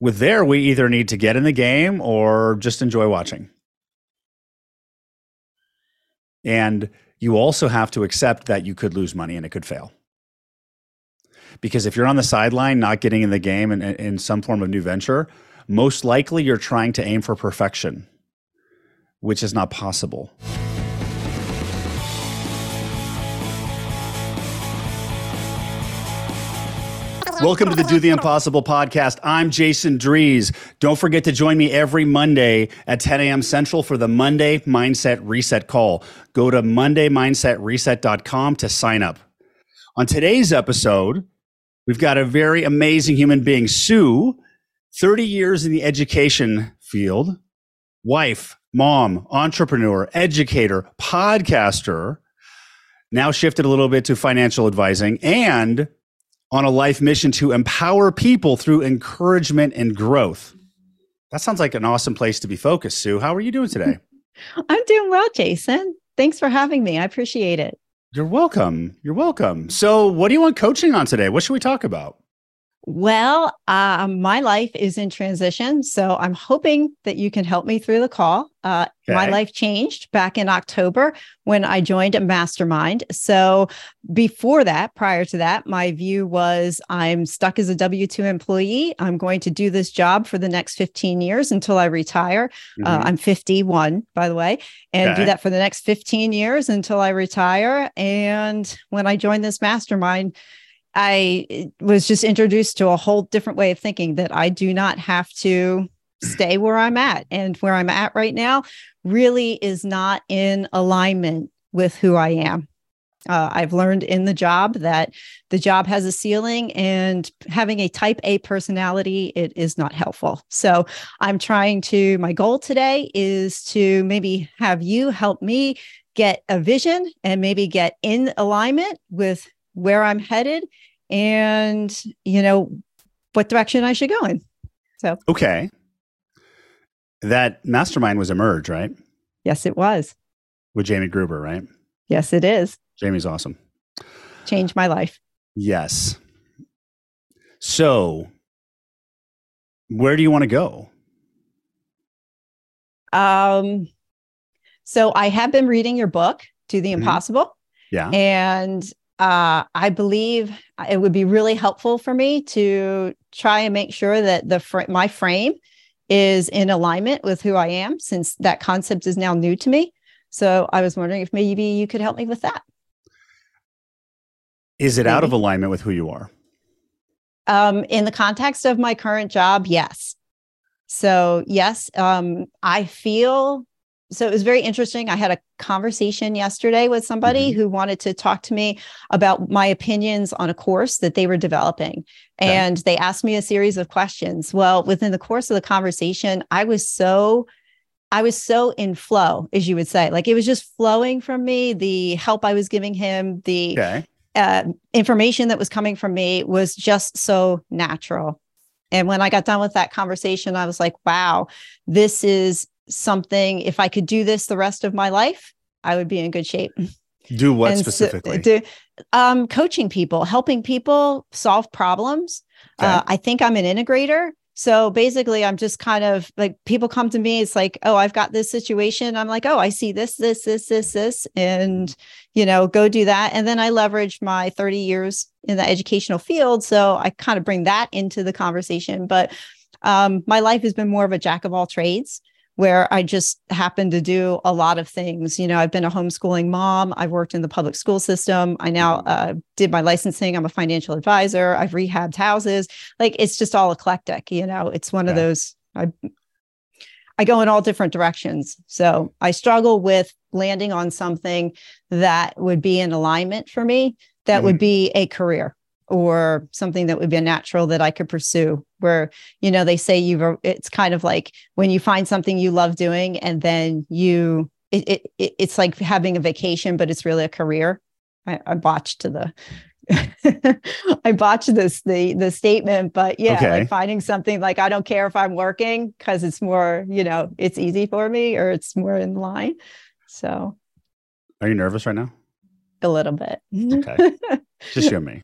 with there, we either need to get in the game or just enjoy watching. And you also have to accept that you could lose money and it could fail. Because if you're on the sideline, not getting in the game in, in some form of new venture, most likely you're trying to aim for perfection, which is not possible. Welcome to the Do the Impossible podcast. I'm Jason Drees. Don't forget to join me every Monday at 10 a.m. Central for the Monday Mindset Reset call. Go to MondayMindsetReset.com to sign up. On today's episode, we've got a very amazing human being, Sue, 30 years in the education field, wife, mom, entrepreneur, educator, podcaster, now shifted a little bit to financial advising and on a life mission to empower people through encouragement and growth. That sounds like an awesome place to be focused, Sue. How are you doing today? I'm doing well, Jason. Thanks for having me. I appreciate it. You're welcome. You're welcome. So, what do you want coaching on today? What should we talk about? Well, uh, my life is in transition. So I'm hoping that you can help me through the call. Uh, okay. My life changed back in October when I joined a mastermind. So before that, prior to that, my view was I'm stuck as a W 2 employee. I'm going to do this job for the next 15 years until I retire. Uh, mm-hmm. Uh, I'm 51, by the way, and okay. do that for the next 15 years until I retire. And when I joined this mastermind, I was just introduced to a whole different way of thinking that I do not have to stay where I'm at. And where I'm at right now really is not in alignment with who I am. Uh, I've learned in the job that the job has a ceiling and having a type A personality, it is not helpful. So I'm trying to, my goal today is to maybe have you help me get a vision and maybe get in alignment with where I'm headed and, you know, what direction I should go in. So, okay. That mastermind was Emerge, right? Yes, it was. With Jamie Gruber, right? Yes, it is. Jamie's awesome. Changed my life. Yes. So, where do you want to go? Um, so I have been reading your book, Do the mm-hmm. Impossible. Yeah. And uh, I believe it would be really helpful for me to try and make sure that the fr- my frame is in alignment with who I am, since that concept is now new to me. So I was wondering if maybe you could help me with that. Is it maybe. out of alignment with who you are? Um, in the context of my current job, yes. So yes, um, I feel so it was very interesting. I had a conversation yesterday with somebody mm-hmm. who wanted to talk to me about my opinions on a course that they were developing. Okay. And they asked me a series of questions. Well, within the course of the conversation, I was so I was so in flow, as you would say. Like it was just flowing from me. The help I was giving him, the okay. uh, information that was coming from me was just so natural. And when I got done with that conversation, I was like, wow, this is something, if I could do this the rest of my life, I would be in good shape. Do what and specifically? So, do, um, coaching people, helping people solve problems. Okay. Uh, I think I'm an integrator. So basically, I'm just kind of like people come to me. It's like, oh, I've got this situation. I'm like, oh, I see this, this, this, this, this, and you know, go do that. And then I leverage my 30 years in the educational field, so I kind of bring that into the conversation. But um, my life has been more of a jack of all trades where I just happen to do a lot of things. You know, I've been a homeschooling mom. I've worked in the public school system. I now mm-hmm. uh, did my licensing. I'm a financial advisor. I've rehabbed houses. Like it's just all eclectic. You know, it's one yeah. of those. I I go in all different directions. So I struggle with landing on something that would be in alignment for me. That mm-hmm. would be a career or something that would be a natural that I could pursue. Where, you know, they say you've, it's kind of like when you find something you love doing and then you, it, it it's like having a vacation, but it's really a career. I, I botched to the, I botched this the the statement, but yeah, okay. like finding something like I don't care if I'm working because it's more, you know, it's easy for me or it's more in line. So, are you nervous right now? A little bit. Okay, just you and me.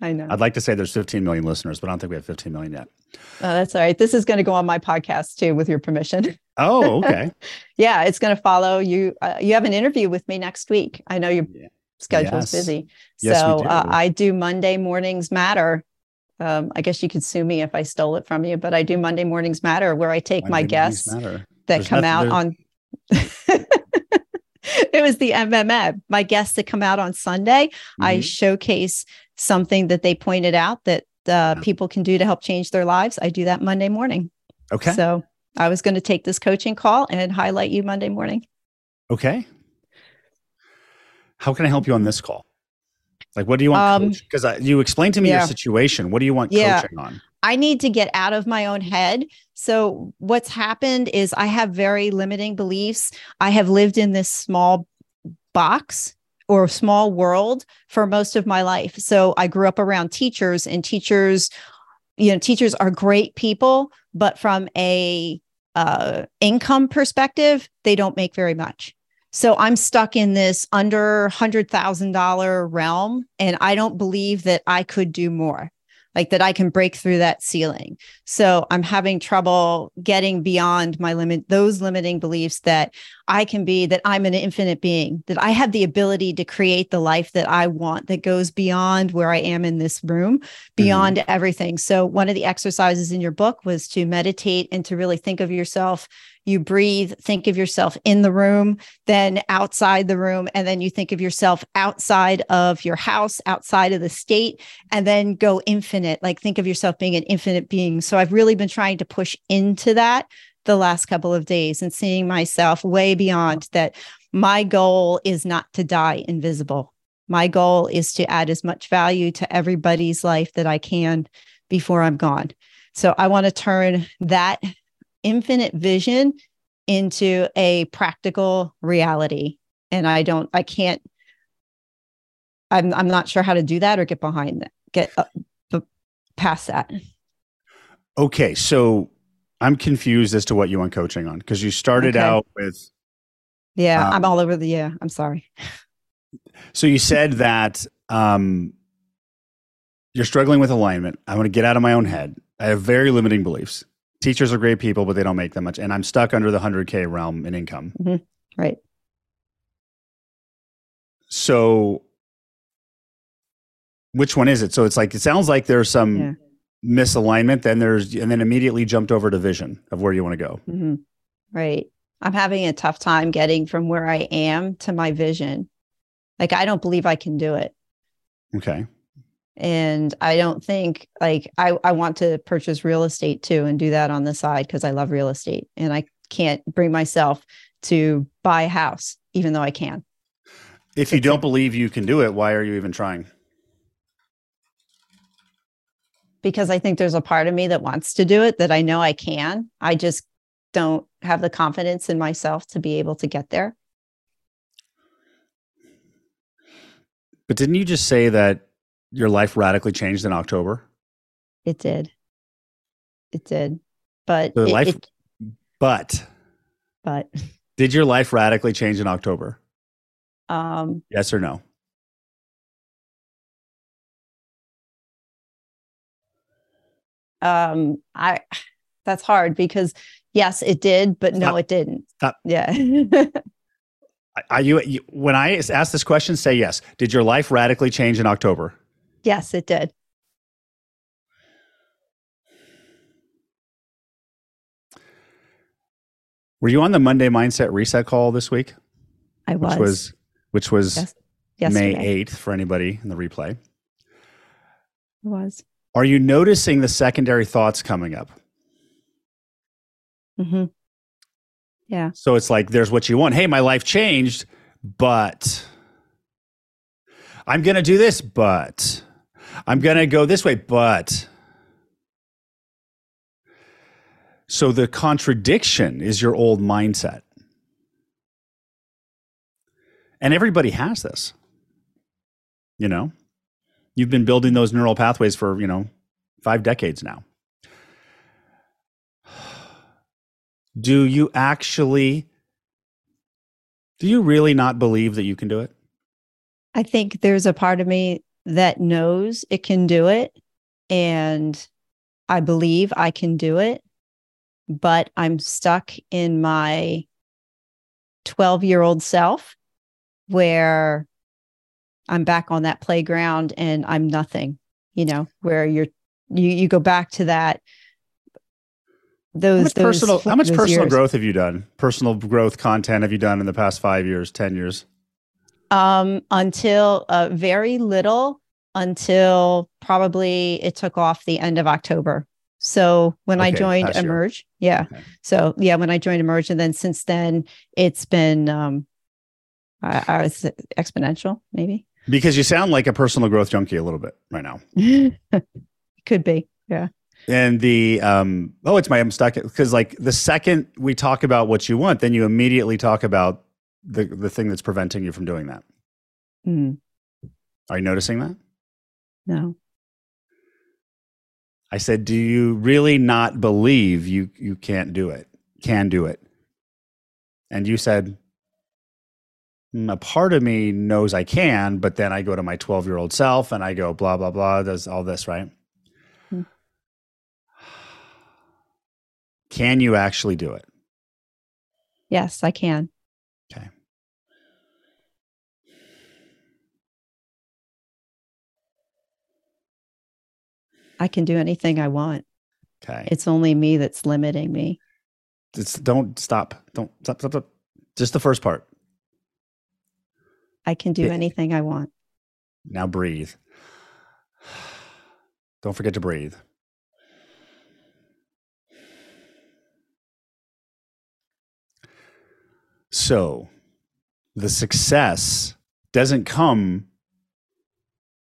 I know. I'd like to say there's 15 million listeners, but I don't think we have 15 million yet. Oh, that's all right. This is going to go on my podcast too, with your permission. Oh, okay. yeah, it's going to follow you. Uh, you have an interview with me next week. I know your yeah. schedule's yes. busy. Yes, so do. Uh, I do Monday mornings matter. Um, I guess you could sue me if I stole it from you, but I do Monday mornings matter where I take Monday my guests that There's come out on. it was the MMM. My guests that come out on Sunday, mm-hmm. I showcase something that they pointed out that uh, people can do to help change their lives. I do that Monday morning. Okay. So I was going to take this coaching call and highlight you Monday morning. Okay. How can I help you on this call? Like, what do you want? Because um, you explained to me yeah. your situation. What do you want yeah. coaching on? I need to get out of my own head. So, what's happened is I have very limiting beliefs. I have lived in this small box or small world for most of my life. So I grew up around teachers and teachers, you know, teachers are great people, but from a uh, income perspective, they don't make very much. So I'm stuck in this under $100,000 realm, and I don't believe that I could do more like that I can break through that ceiling. So I'm having trouble getting beyond my limit, those limiting beliefs that I can be, that I'm an infinite being, that I have the ability to create the life that I want that goes beyond where I am in this room, beyond mm-hmm. everything. So one of the exercises in your book was to meditate and to really think of yourself you breathe, think of yourself in the room, then outside the room, and then you think of yourself outside of your house, outside of the state, and then go infinite. Like think of yourself being an infinite being. So I've really been trying to push into that the last couple of days and seeing myself way beyond that. My goal is not to die invisible. My goal is to add as much value to everybody's life that I can before I'm gone. So I want to turn that infinite vision into a practical reality. And i don't i can't i'm i'm not sure how to do that or get behind that get uh, past that. Okay so i'm confused as to what you want coaching on because you started okay. out with yeah um, i'm all over the yeah i'm sorry. So you said that um you're struggling with alignment. I want to get out of my own head. I have very limiting beliefs teachers are great people, but they don't make that much. And I'm stuck under the 100K realm in income. Mm-hmm. Right. So, which one is it? So it's like, it sounds like there's some yeah. misalignment, then there's, and then immediately jumped over to vision of where you want to go. Mm-hmm. Right. I'm having a tough time getting from where I am to my vision. Like, I don't believe I can do it. Okay and i don't think like i i want to purchase real estate too and do that on the side because i love real estate and i can't bring myself to buy a house even though i can. If you don't believe you can do it why are you even trying? Because i think there's a part of me that wants to do it that i know i can. I just don't have the confidence in myself to be able to get there. But didn't you just say that your life radically changed in October? It did. It did. But it, life it, but but did your life radically change in October? Um yes or no? Um I that's hard because yes, it did, but no, it didn't. Stop. Yeah. Are you, you when I ask this question, say yes. Did your life radically change in October? Yes, it did. Were you on the Monday Mindset Reset call this week? I was. Which was, which was yes. May 8th for anybody in the replay. It was. Are you noticing the secondary thoughts coming up? Mm-hmm. Yeah. So it's like there's what you want. Hey, my life changed, but I'm going to do this, but I'm going to go this way, but. So the contradiction is your old mindset. And everybody has this. You know, you've been building those neural pathways for, you know, five decades now. Do you actually, do you really not believe that you can do it? I think there's a part of me that knows it can do it and I believe I can do it, but I'm stuck in my 12 year old self where I'm back on that playground and I'm nothing, you know, where you're, you, you go back to that. Those, how much those, personal, how much personal years. growth have you done? Personal growth content have you done in the past five years, 10 years? Um, until uh, very little until probably it took off the end of October. So when I joined past year. Emerge, yeah. Okay. So yeah, when I joined Emerge, and then since then it's been um, I, I was exponential, maybe. Because you sound like a personal growth junkie a little bit right now. Could be, yeah. And the um oh, it's my I'm stuck because like the second we talk about what you want, then you immediately talk about the the thing that's preventing you from doing that. Mm, Are you noticing that? No, I said, do you really not believe you you can't do it? Can do it? And you said, "Mm, a part of me knows I can, but then I go to my 12 year old self and I go blah blah blah. Does all this right? Hmm. Can you actually do it? yes, I can. Okay. I can do anything I want. Okay. It's only me that's limiting me. It's, don't stop. Don't stop, stop, stop. Just the first part. I can do Yeah. anything I want. Now breathe. Don't forget to breathe. So, the success doesn't come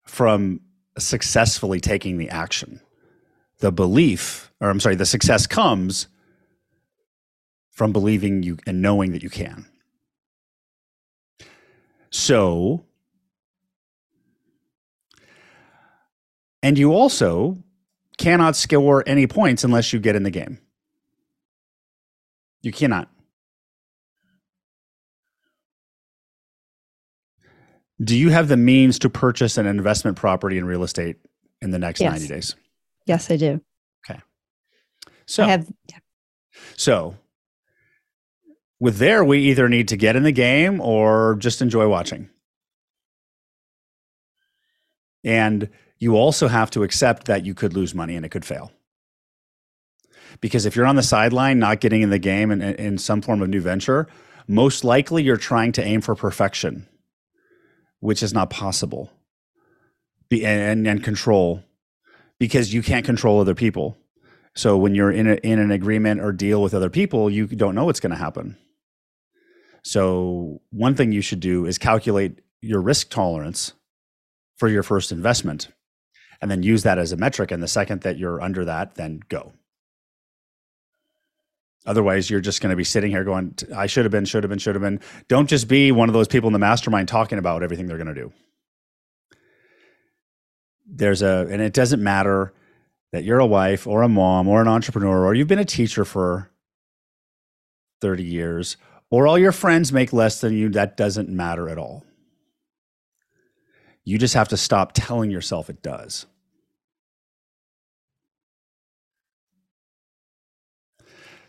from successfully taking the action. The belief, or I'm sorry, the success comes from believing you and knowing that you can. So, and you also cannot score any points unless you get in the game. You cannot. Do you have the means to purchase an investment property in real estate in the next Yes. 90 days? Yes, I do. Okay. So, I have so with there, we either need to get in the game or just enjoy watching. And you also have to accept that you could lose money and it could fail. Because if you're on the sideline, not getting in the game and in some form of new venture, most likely you're trying to aim for perfection, which is not possible. Be, and, and control, because you can't control other people. So when you're in a, in an agreement or deal with other people, you don't know what's going to happen. So one thing you should do is calculate your risk tolerance for your first investment and then use that as a metric and the second that you're under that then go. Otherwise, you're just going to be sitting here going, I should have been, should have been, should have been. Don't just be one of those people in the mastermind talking about everything they're going to do. There's a, and it doesn't matter that you're a wife or a mom or an entrepreneur or you've been a teacher for 30 years or all your friends make less than you. That doesn't matter at all. You just have to stop telling yourself it does.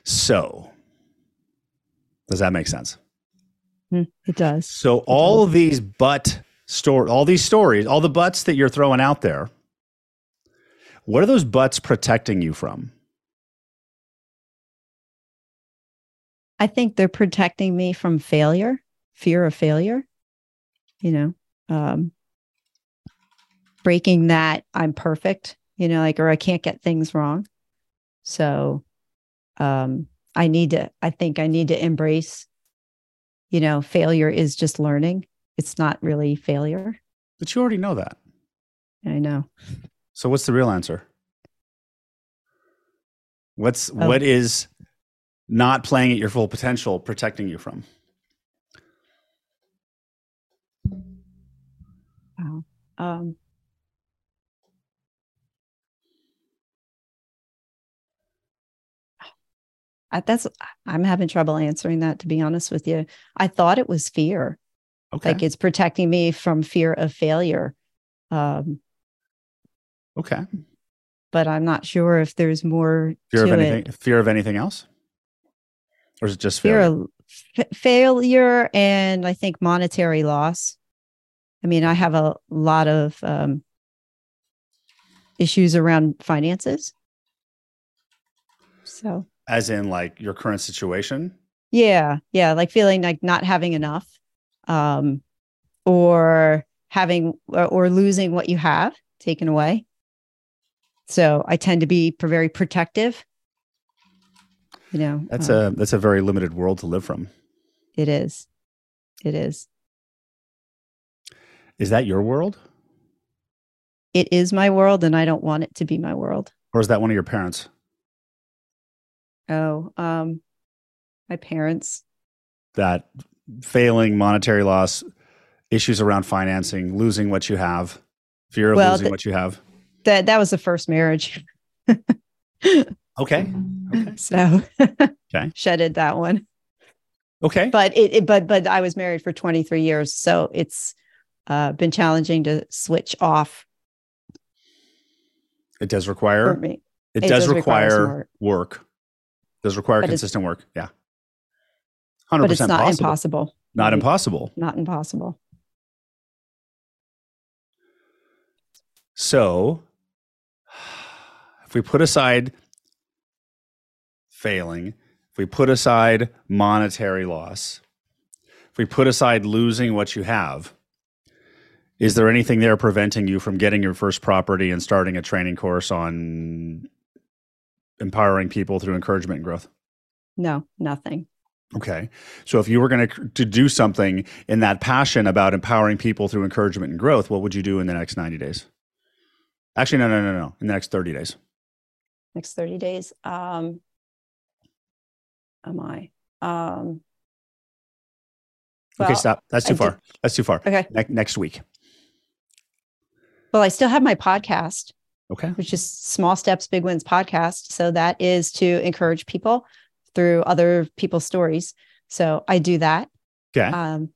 So, does that make sense? mm, it does. So all these but store all these stories, all the butts that you're throwing out there, what are those butts protecting you from? I think they're protecting me from failure, fear of failure, you know, um, breaking that I'm perfect, you know, like, or I can't get things wrong. So um, I need to, I think I need to embrace, you know, failure is just learning. It's not really failure. But you already know that. I know. So what's the real answer? What's Oh. what is not playing at your full potential protecting you from? Wow. Um, I, that's I'm having trouble answering that to be honest with you. I thought it was fear. Okay. Like it's protecting me from fear of failure. Um, okay. but I'm not sure if there's more Fear to of anything? it. Fear of anything else? Or is it just Fear failure? of f- failure and I think monetary loss. I mean, I have a lot of um, issues around finances. So, As in like your current situation? yeah, yeah, like feeling like not having enough um, or having or, or losing what you have taken away. So, I tend to be very protective. You know, That's um, a that's a very limited world to live from. it is. It is. Is that your world? it is my world and I don't want it to be my world. Or is that one of your parents? Oh, um, my parents. That failing monetary loss, issues around financing, losing what you have, fear of Well, losing the- what you have. That that was the first marriage. Okay. Okay. So Okay. shedded that one. Okay. But it, it but but I was married for 23 years. So it's uh been challenging to switch off It does require me. it, It does, does require require work. Does require But consistent work. Yeah. 100% But it's not possible. impossible. Not impossible. Not impossible. So, if we put aside failing, if we put aside monetary loss, if we put aside losing what you have, is there anything there preventing you from getting your first property and starting a training course on empowering people through encouragement and growth? No, nothing. Okay. So if you were going to to do something in that passion about empowering people through encouragement and growth, what would you do in the next 90 days? Actually, no, no, no, no. In the next 30 days. Next 30 days. Um am I? Um okay, stop. That's too I far. did- That's too far. Okay. Ne- next week. Well, I still have my podcast. Okay. which is Small Steps, Big Wins podcast. So that is to encourage people through other people's stories. So I do that. Okay. Um,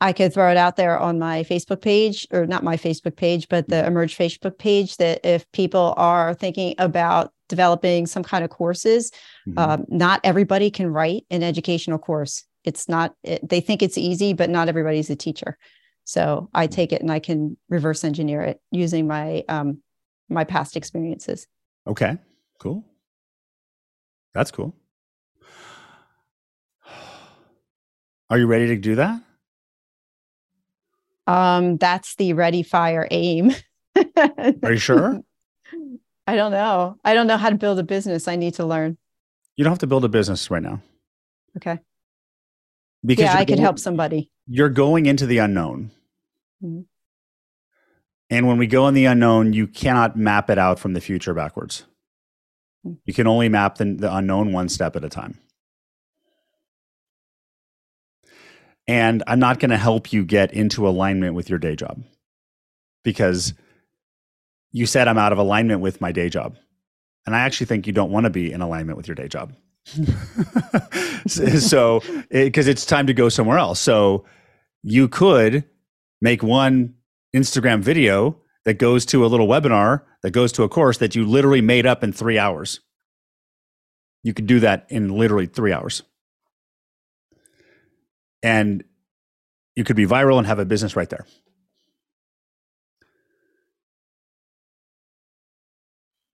I could throw it out there on my Facebook page, or not my Facebook page, but the Emerge Facebook page. That if people are thinking about developing some kind of courses, Mhm. um, not everybody can write an educational course. It's not, it, they think it's easy, but not everybody's a teacher. So I take it and I can reverse engineer it using my um, my past experiences. okay. Cool. That's cool. Are you ready to do that? Um, that's the ready, fire, aim. Are you sure? I don't know. I don't know how to build a business. I need to learn. You don't have to build a business right now. Okay. Because yeah, I could going- help somebody. You're going into the unknown. Mhm. And when we go in the unknown, you cannot map it out from the future backwards. Mm. You can only map the, the unknown one step at a time. And I'm not going to help you get into alignment with your day job because you said I'm out of alignment with my day job. And I actually think you don't want to be in alignment with your day job. so, because it's time to go somewhere else. So, you could make one Instagram video that goes to a little webinar that goes to a course that you literally made up in three hours. You could do that in literally three hours. And you could be viral and have a business right there.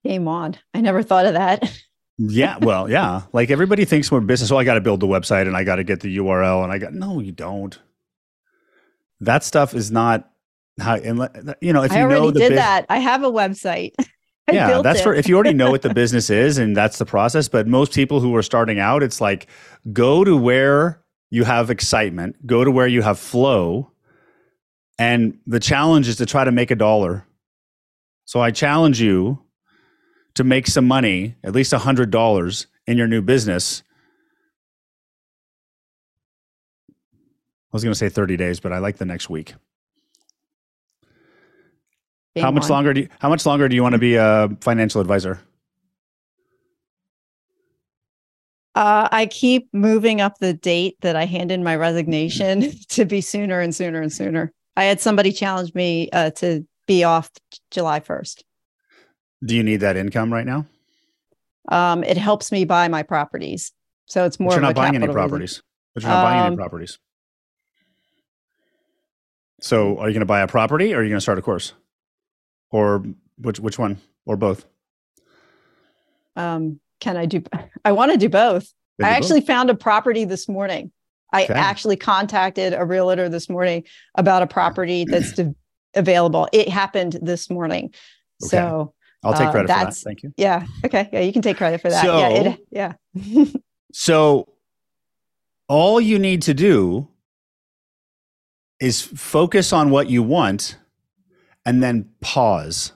Game on. I never thought of that. Yeah, well, yeah. Like everybody thinks we're business. Oh, I got to build the website and I got to get the URL and I got no, you don't. That stuff is not how. And you know, if I you already know the did that. I have a website. I yeah, that's it. for if you already know what the business is and that's the process. But most people who are starting out, it's like go to where you have excitement, go to where you have flow, and the challenge is to try to make a dollar. So I challenge you to make some money, at least a hundred dollars in your new business. I was going to say 30 days, but I like the next week. Game how much on. longer do you, how much longer do you want to be a financial advisor? Uh, I keep moving up the date that I hand in my resignation to be sooner and sooner and sooner. I had somebody challenge me uh, to be off July 1st. Do you need that income right now? Um, it helps me buy my properties. So it's more. But you're of not a buying any capital reason. properties. But you're not buying any Um, properties. So are you going to buy a property or are you going to start a course? Or which which one? Or both? Um, can I do? I want to do both. Then I do both. actually found a property this morning. I Okay. actually contacted a realtor this morning about a property that's available. It happened this morning. Okay. So I'll take uh, credit for that. Thank you. yeah, okay, yeah, you can take credit for that. So- yeah, it, yeah. So all you need to do is focus on what you want and then pause.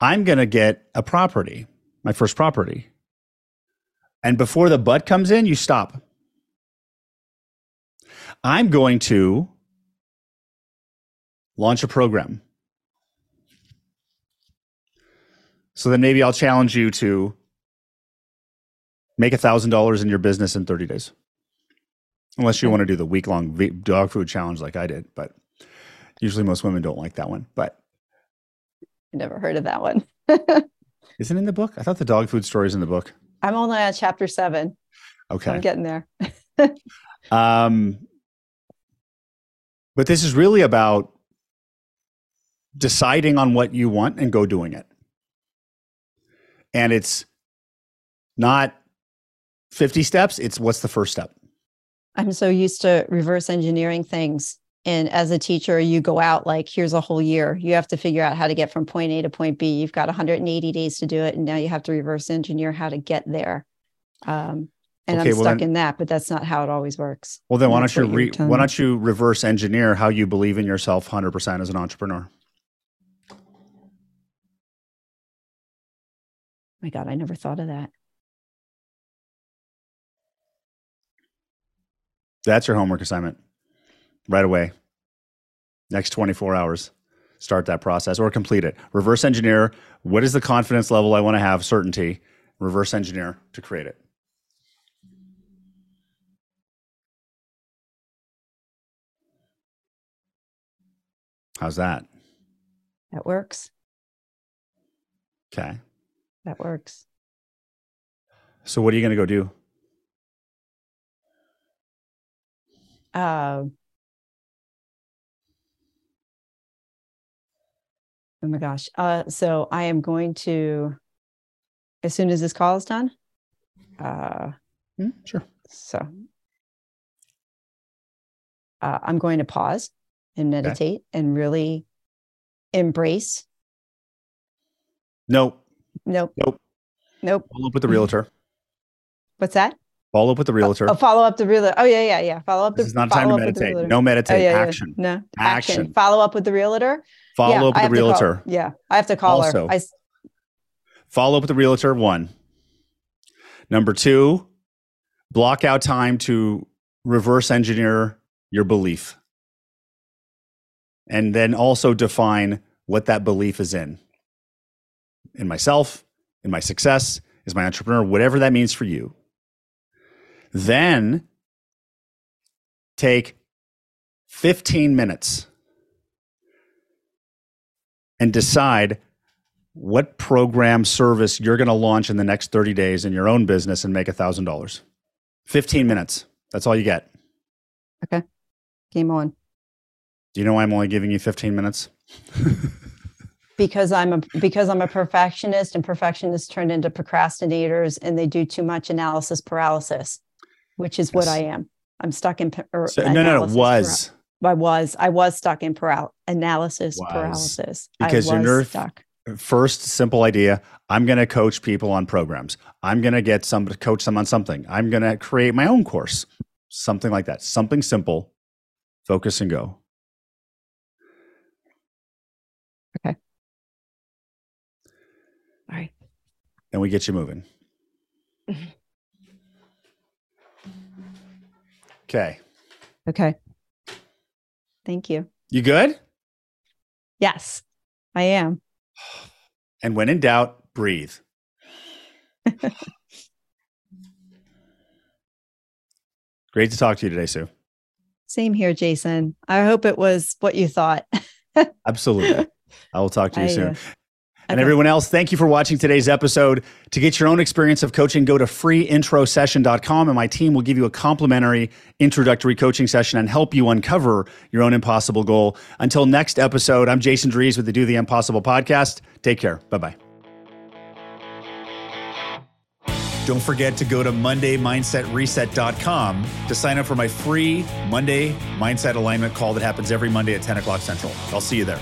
I'm going to get a property, my first property. And before the butt comes in, you stop. I'm going to launch a program. So then maybe I'll challenge you to make a thousand dollars in your business in 30 days unless you want to do the week long dog food challenge like i did but usually most women don't like that one but I never heard of that one. isn't in the book i thought the dog food story is in the book I'm only on chapter seven. so okay I'm getting there. um but this is really about deciding on what you want and go doing it and it's not 50 steps it's what's the first step I'm so used to reverse engineering things. And as a teacher, you go out like, here's a whole year. You have to figure out how to get from point A to point B. You've got 180 days to do it. And now you have to reverse engineer how to get there. Um, and Okay, I'm well stuck then- in that, but that's not how it always works. Well, then why don't you re- why don't you reverse engineer how you believe in yourself 100% as an entrepreneur? My God, I never thought of that. That's your homework assignment. Right away. Next 24 hours. Start that process or complete it. Reverse engineer what is the confidence level I want to have, certainty. Reverse engineer to create it. How's that? That works. Okay. That works. So what are you going to go do? Uh, oh my gosh. Uh, so I am going to, as soon as this call is done, uh, Hmm, sure. so uh, I'm going to pause and meditate and really embrace. No. Nope. Nope. Nope. Follow up with the realtor. What's that? Follow up with the oh, realtor. Oh, follow up the realtor. Oh, yeah, yeah, yeah. Follow up the This is not time to follow up with the meditate. No Oh, meditate. yeah, yeah. Action. No Action. action. Follow up with the realtor. Follow yeah, up with the have to call- realtor. yeah, I have to call Also- her. I, Follow up with the realtor. One. Number two, block out time to reverse engineer your belief. And then also define what that belief is in. In myself, in my success, as my entrepreneur, whatever that means for you. Then take 15 minutes and decide what program service you're going to launch in the next 30 days in your own business and make $1,000. 15 minutes. That's all you get. Okay. Game on. Do you know why I'm only giving you 15 minutes? because I'm a because I'm a perfectionist and perfectionists turn into procrastinators and they do too much analysis paralysis, which is what Yes. I am. I'm stuck in pa- or So, no, no, no. analysis Was. paral- I was I was stuck in paral- analysis Was. paralysis. Because I your was nerve- stuck. First simple idea I'm going to coach people on programs. I'm going to get some to coach them on something. I'm going to create my own course. Something like that. Something simple. Focus and go. All right. And we get you moving. Okay. Okay. Thank you. You good? Yes, I am. And when in doubt, breathe. Great to talk to you today, Sue. Same here, Jason. I hope it was what you thought. Absolutely. I will talk to you I, soon. Uh, and okay. everyone else, thank you for watching today's episode. To get your own experience of coaching, go to freeintrosession.com and my team will give you a complimentary introductory coaching session and help you uncover your own impossible goal. Until next episode, I'm Jason Drees with the Do the Impossible podcast. Take care. Bye bye. Don't forget to go to MondayMindsetReset.com to sign up for my free Monday Mindset Alignment call that happens every Monday at 10 o'clock Central. I'll see you there.